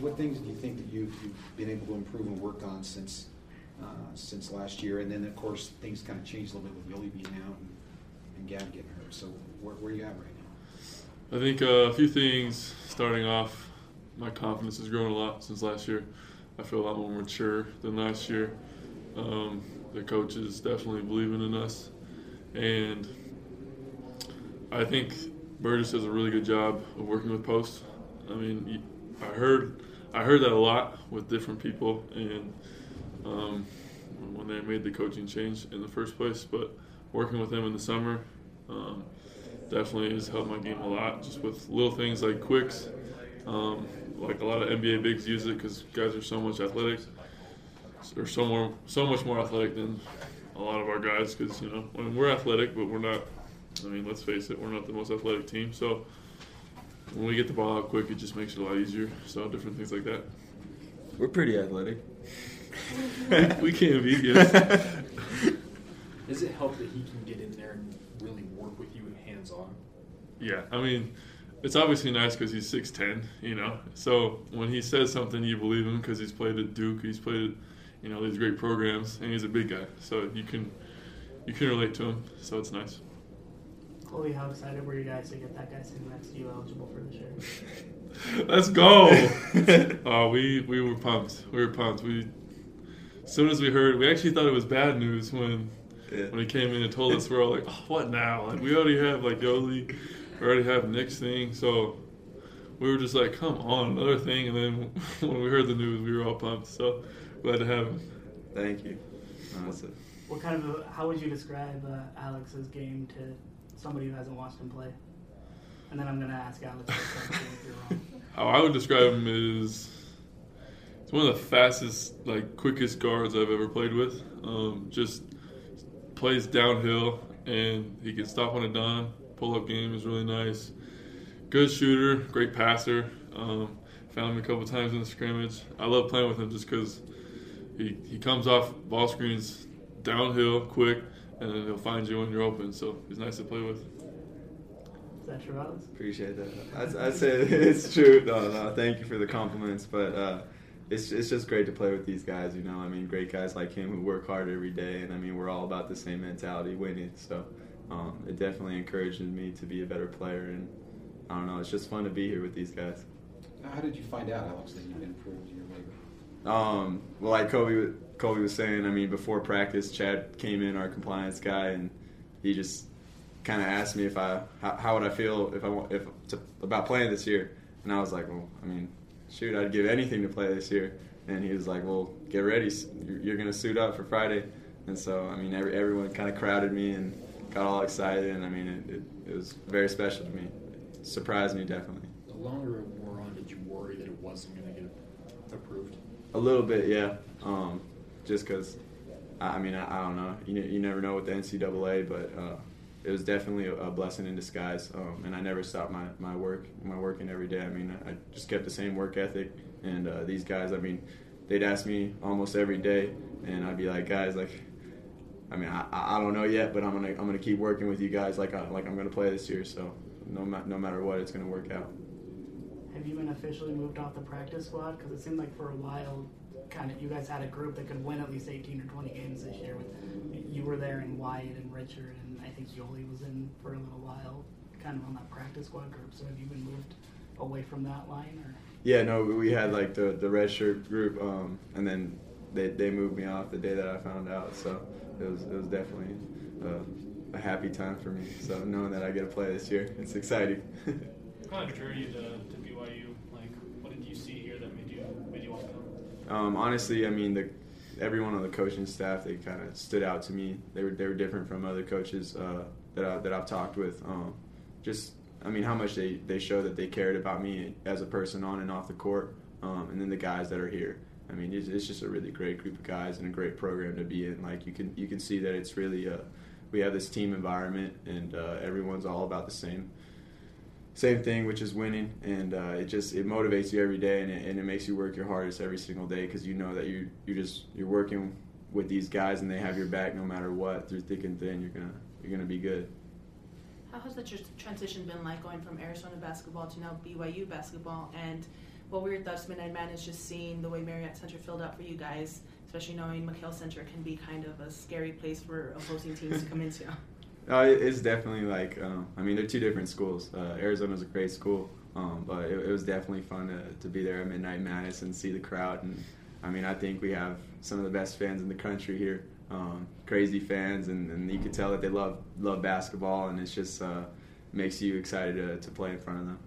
what things do you think that you've, you've been able to improve and work on since uh, since last year? And then, of course, things kind of changed a little bit with Yoeli being out and, and Gav getting hurt. So, where, where are you at right now? I think uh, a few things. Starting off, my confidence has grown a lot since last year. I feel a lot more mature than last year. Um, the coaches definitely believing in us, and I think Burgess does a really good job of working with posts. I mean, I heard I heard that a lot with different people, and um, when they made the coaching change in the first place, but working with them in the summer um, definitely has helped my game a lot. Just with little things like quicks, um, like a lot of NBA bigs use it because guys are so much athletic, or so more, so much more athletic than a lot of our guys. Because you know, I mean, we're athletic, but we're not. I mean, let's face it, we're not the most athletic team. So when we get the ball out quick, it just makes it a lot easier. So different things like that. We're pretty athletic. we can't be. Yes. Does it help that he can get in there and really work with you hands on? Yeah, I mean, it's obviously nice because he's six ten, you know. So when he says something, you believe him because he's played at Duke, he's played, at, you know, these great programs, and he's a big guy. So you can you can relate to him. So it's nice. Kolby, how excited were you guys to get that guy sitting next to you eligible for the year? Let's go! oh, we we were pumped. We were pumped. We as soon as we heard, we actually thought it was bad news when yeah. when he came in and told us. We're all like, oh, what now? Like we already have like Yoeli, we already have Nick's thing, so we were just like, come on, another thing. And then when we heard the news, we were all pumped. So glad to have him. Thank you. Honestly. What kind of a, how would you describe uh, Alex's game to somebody who hasn't watched him play? And then I'm going to ask Alex if you're wrong. How I would describe him is he's one of the fastest, like quickest guards I've ever played with. Um, just plays downhill and he can stop on a dime. Pull up game is really nice. Good shooter, great passer. Um, found him a couple times in the scrimmage. I love playing with him just because he, he comes off ball screens downhill quick and then he'll find you when you're open. So he's nice to play with. Is that true, Alex? Appreciate that. I'd, I'd say it's true. No, no, thank you for the compliments. But uh, it's it's just great to play with these guys. You know, I mean, great guys like him who work hard every day, and I mean, we're all about the same mentality, winning. So um, it definitely encourages me to be a better player, and I don't know, it's just fun to be here with these guys. How did you find out, Alex, that you've improved your labor? Um, well, like Kolby, Kolby was saying, I mean, before practice, Chad came in, our compliance guy, and he just kind of asked me if I how, how, would I feel if I if to, about playing this year, and I was like, well, I mean, shoot, I'd give anything to play this year. And he was like, well, get ready, you're, gonna suit up for Friday. And so, I mean, every, everyone kind of crowded me and got all excited, and I mean, it, it, it was very special to me. It surprised me definitely. The longer it wore on, did you worry that it wasn't to get approved? A little bit, yeah. Um, just because, I mean, I, I, don't know. You, you never know with the NCAA, but uh, it was definitely a, a blessing in disguise. Um, and I never stopped my, my work, my working every day. I mean, I just kept the same work ethic. And uh, these guys, I mean, they'd ask me almost every day, and I'd be like, guys, like, I mean, I, I don't know yet, but I'm gonna I'm gonna keep working with you guys like I, like I'm gonna play this year. So no ma- no matter what, it's gonna work out. Have you been officially moved off the practice squad? Because it seemed like for a while, kind of you guys had a group that could win at least 18 or 20 games this year. With you were there and Wyatt and Richard and I think Yoeli was in for a little while, kind of on that practice squad group. So have you been moved away from that line or? Yeah, no, we had like the the red shirt group, um, and then they they moved me off the day that I found out. So it was it was definitely uh, a happy time for me. So knowing that I get to play this year, it's exciting. what kind of drew you to, to BYU? Like, what did you see here that made you made you want to come? Um, honestly, I mean the everyone on the coaching staff they kind of stood out to me. They were they were different from other coaches uh, that I, that I've talked with. Um, just I mean how much they they show that they cared about me as a person on and off the court, um, and then the guys that are here. I mean, it's, it's, just a really great group of guys and a great program to be in. Like you can you can see that it's really uh, we have this team environment and uh, everyone's all about the same same thing, which is winning, and uh, it just it motivates you every day and it, and it makes you work your hardest every single day because you know that you you just you're working with these guys and they have your back no matter what through thick and thin. You're gonna you're gonna be good. How has the tr- transition been like going from Arizona basketball to now BYU basketball and what were your thoughts, Midnight Madness, just seeing the way Marriott Center filled up for you guys, especially knowing McHale Center can be kind of a scary place for opposing teams to come into? Uh, it- it's definitely like um, I mean they're two different schools. Uh, Arizona's a great school, um, but it, it was definitely fun to, to be there at Midnight Madness and see the crowd. And I mean I think we have some of the best fans in the country here, um, crazy fans, and, and you can tell that they love love basketball, and it's just uh, makes you excited to, to play in front of them.